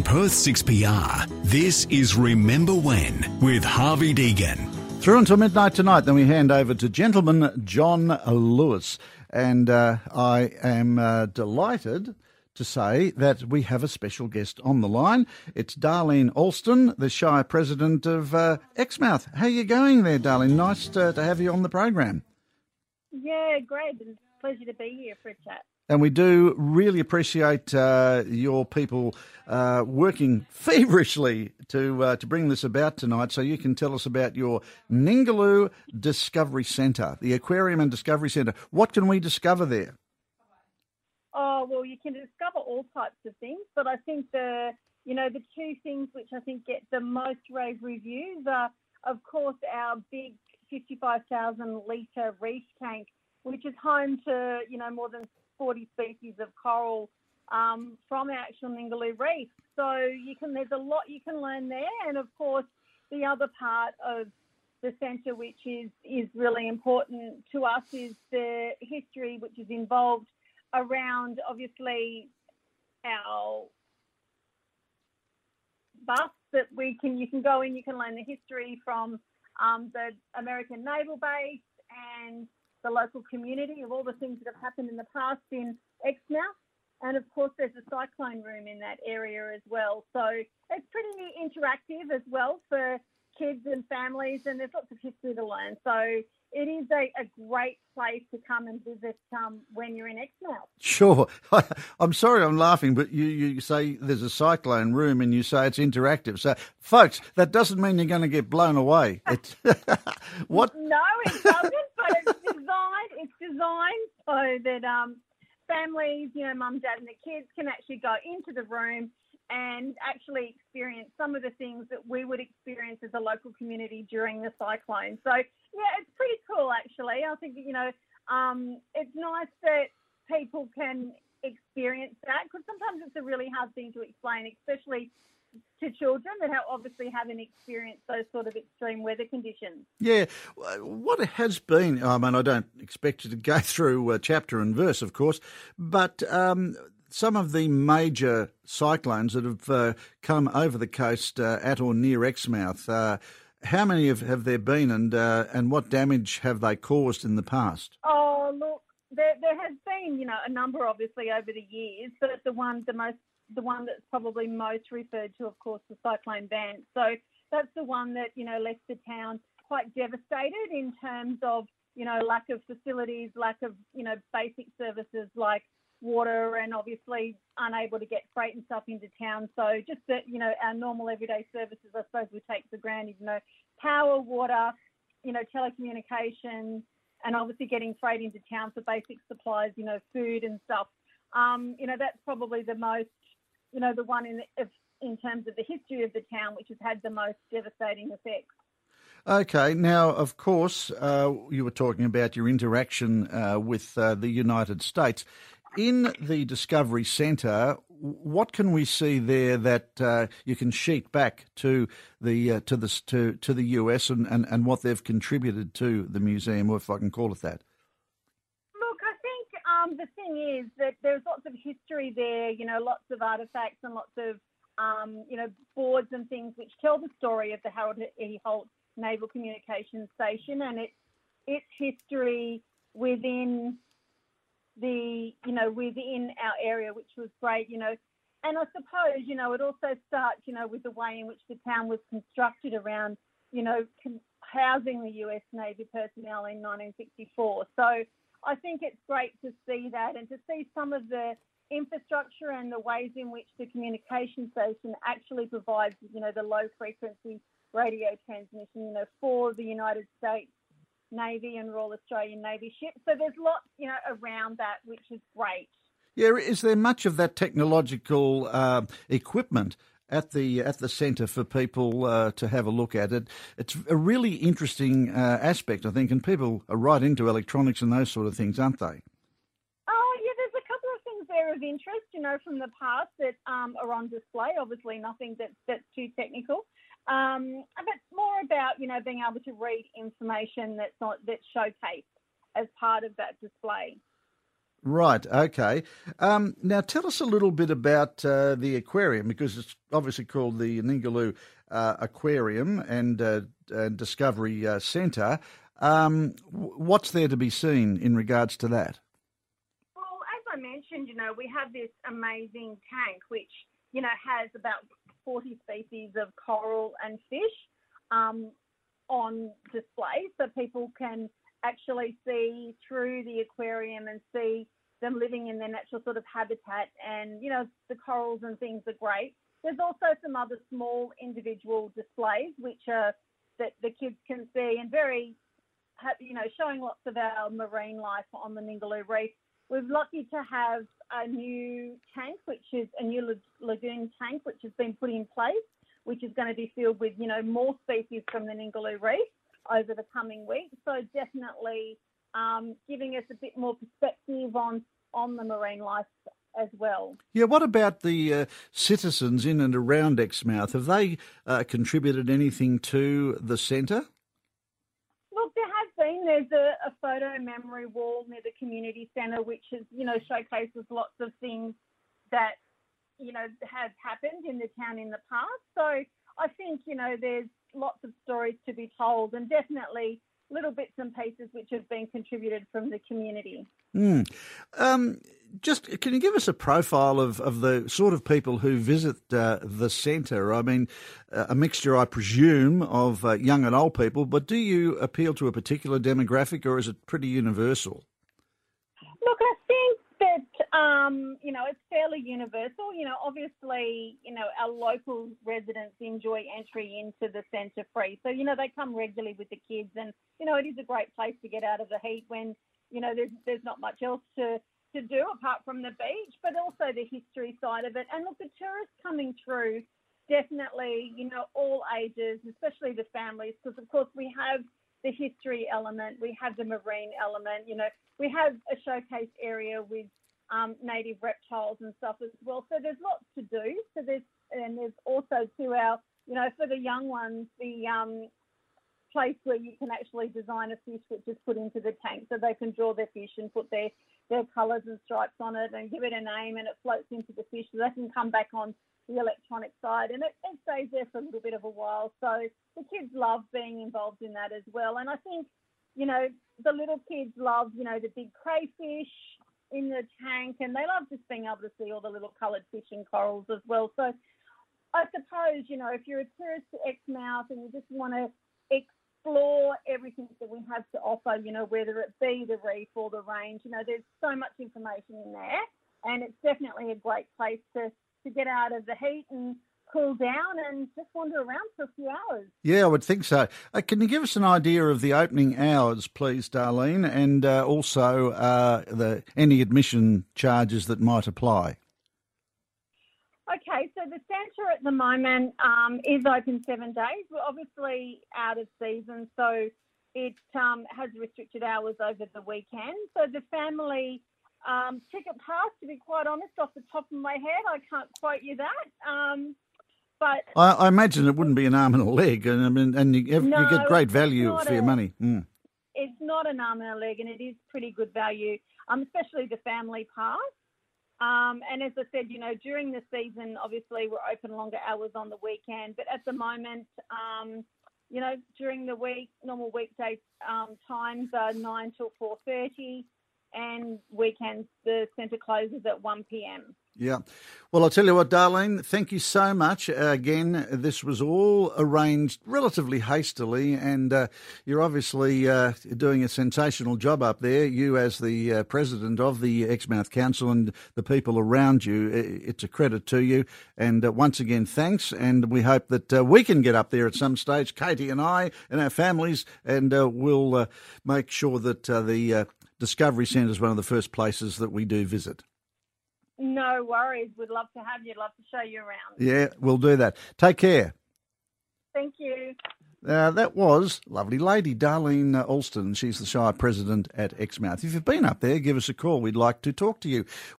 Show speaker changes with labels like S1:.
S1: On Perth 6PR, this is Remember When with Harvey Deegan.
S2: Through until midnight tonight, then we hand over to gentleman John Lewis. And uh, I am uh, delighted to say that we have a special guest on the line. It's Darlene Alston, the Shire President of uh, Exmouth. How are you going there, Darlene? Nice to, to have you on the program.
S3: Yeah, great. It's a pleasure to be here for a chat.
S2: And we do really appreciate uh, your people uh, working feverishly to uh, to bring this about tonight. So you can tell us about your Ningaloo Discovery Centre, the Aquarium and Discovery Centre. What can we discover there?
S3: Oh well, you can discover all types of things, but I think the you know the two things which I think get the most rave reviews are, of course, our big 55,000 litre reef tank, which is home to you know more than 40 species of coral um, from our actual Ningaloo Reef. So you can there's a lot you can learn there, and of course the other part of the centre, which is is really important to us, is the history which is involved around obviously our bus that we can you can go in, you can learn the history from um, the American Naval Base and the local community of all the things that have happened in the past in Exmouth. And of course, there's a cyclone room in that area as well. So it's pretty interactive as well for kids and families, and there's lots of history to learn. So it is a, a great place to come and visit um, when you're in Exmouth.
S2: Sure. I'm sorry I'm laughing, but you, you say there's a cyclone room and you say it's interactive. So, folks, that doesn't mean you're going to get blown away. It's
S3: what? No, it doesn't, but it's designed, it's designed so that um, families, you know, mum, dad, and the kids can actually go into the room and actually experience some of the things that we would experience as a local community during the cyclone. So, yeah, it's pretty cool actually. I think, you know, um, it's nice that people can experience that because sometimes it's a really hard thing to explain, especially to children that have obviously haven't experienced those sort of extreme weather conditions.
S2: Yeah, what has been, I mean, I don't expect you to go through chapter and verse, of course, but um, some of the major cyclones that have uh, come over the coast uh, at or near Exmouth, uh, how many have, have there been and uh, and what damage have they caused in the past?
S3: Oh, look, there, there has been, you know, a number obviously over the years, but the one, the most, the one that's probably most referred to, of course, the Cyclone Vance. So that's the one that, you know, left the town quite devastated in terms of, you know, lack of facilities, lack of, you know, basic services like water and obviously unable to get freight and stuff into town. So just that, you know, our normal everyday services, I suppose we take for granted, you know, power, water, you know, telecommunications, and obviously getting freight into town for basic supplies, you know, food and stuff. Um, you know, that's probably the most, you know, the one in, in terms of the history of the town, which has had the most devastating effects.
S2: Okay, now, of course, uh, you were talking about your interaction uh, with uh, the United States in the Discovery Centre, what can we see there that uh, you can sheet back to the uh, to the to, to the US and, and, and what they've contributed to the museum, or if I can call it that?
S3: Look, I think um, the thing is that there's lots of history there. You know, lots of artefacts and lots of um, you know boards and things which tell the story of the Harold E. Holt Naval Communications Station and its its history within the, you know, within our area, which was great, you know. And I suppose, you know, it also starts, you know, with the way in which the town was constructed around, you know, housing the US Navy personnel in 1964. So I think it's great to see that and to see some of the infrastructure and the ways in which the communication station actually provides, you know, the low frequency radio transmission, you know, for the United States Navy and Royal Australian Navy ships. So there's lots, you know, around that, which is great.
S2: Yeah, is there much of that technological uh, equipment at the at the centre for people uh, to have a look at it? It's a really interesting uh, aspect, I think, and people are right into electronics and those sort of things, aren't they?
S3: Oh yeah, there's a couple of things there of interest, you know, from the past that um, are on display. Obviously, nothing that's that's too technical. Um, but more about you know being able to read information that's not that's showcased as part of that display.
S2: Right. Okay. Um, now, tell us a little bit about uh, the aquarium because it's obviously called the Ningaloo uh, Aquarium and, uh, and Discovery uh, Centre. Um, what's there to be seen in regards to that?
S3: Well, as I mentioned, you know, we have this amazing tank which you know has about 40 species of coral and fish um, on display, so people can actually see through the aquarium and see them living in their natural sort of habitat. And, you know, the corals and things are great. There's also some other small individual displays which are that the kids can see and very, you know, showing lots of our marine life on the Ningaloo Reef. We're lucky to have a new tank, which is a new lagoon tank, which has been put in place, which is going to be filled with, you know, more species from the Ningaloo Reef over the coming weeks. So definitely um, giving us a bit more perspective on on the marine life as well.
S2: Yeah, what about the uh, citizens in and around Exmouth? Have they uh, contributed anything to the centre?
S3: There's a, a, photo memory wall near the community centre, which is, you know, showcases lots of things that, you know, have happened in the town in the past. So I think, you know, there's lots of stories to be told and definitely little bits and pieces which have been contributed from the community.
S2: Mm. Um, just can you give us a profile of, of the sort of people who visit uh, the centre? I mean, a mixture, I presume, of uh, young and old people, but do you appeal to a particular demographic or is it pretty universal?
S3: Um, you know, it's fairly universal. You know, obviously, you know, our local residents enjoy entry into the centre free. So, you know, they come regularly with the kids and, you know, it is a great place to get out of the heat when, you know, there's, there's not much else to, to do apart from the beach, but also the history side of it. And look, the tourists coming through, definitely, you know, all ages, especially the families, because of course we have the history element, we have the marine element, you know, we have a showcase area with um, native reptiles and stuff as well. So there's lots to do. So there's and there's also to our you know for the young ones the um, place where you can actually design a fish which is put into the tank so they can draw their fish and put their their colours and stripes on it and give it a name and it floats into the fish so they can come back on the electronic side and it, it stays there for a little bit of a while. So the kids love being involved in that as well. And I think, you know, the little kids love, you know, the big crayfish, in the tank, and they love just being able to see all the little coloured fish and corals as well. So I suppose, you know, if you're a tourist to Exmouth and you just want to explore everything that we have to offer, you know, whether it be the reef or the range, you know, there's so much information in there, and it's definitely a great place to, to get out of the heat and cool down and just wander around for a few hours.
S2: Yeah, I would think so. Uh, can you give us an idea of the opening hours, please, Darlene, and uh, also uh, the any admission charges that might apply?
S3: Okay, so the centre at the moment um, is open seven days. We're obviously out of season, so it um, has restricted hours over the weekend. So the family um, ticket pass, to be quite honest, off the top of my head, I can't quote you that. Um, but
S2: I, I, imagine it wouldn't be an arm and a leg, and I mean, and you, have, no, you get great value for a, your money. Mm.
S3: It's not an arm and a leg, and it is pretty good value, um, especially the family pass. Um, and as I said, you know, during the season, obviously we're open longer hours on the weekend, but at the moment, um, you know, during the week, normal weekday um, times are nine till four thirty, and weekends the centre closes at one p.m.
S2: Yeah. Well, I'll tell you what, Darlene, thank you so much. Uh, again, this was all arranged relatively hastily, and uh, you're obviously uh, doing a sensational job up there. You, as the uh, president of the Exmouth Council, and the people around you, it's a credit to you. And uh, once again, thanks. And we hope that uh, we can get up there at some stage, Katie and I and our families, and we'll make sure that the Discovery Centre is one of the first places that we do visit.
S3: No worries. We'd love to have you. Love to show you around.
S2: Yeah, we'll do that. Take care.
S3: Thank you.
S2: Uh, that was lovely lady, Darlene Alston. She's the Shire President at Exmouth. If you've been up there, give us a call. We'd like to talk to you.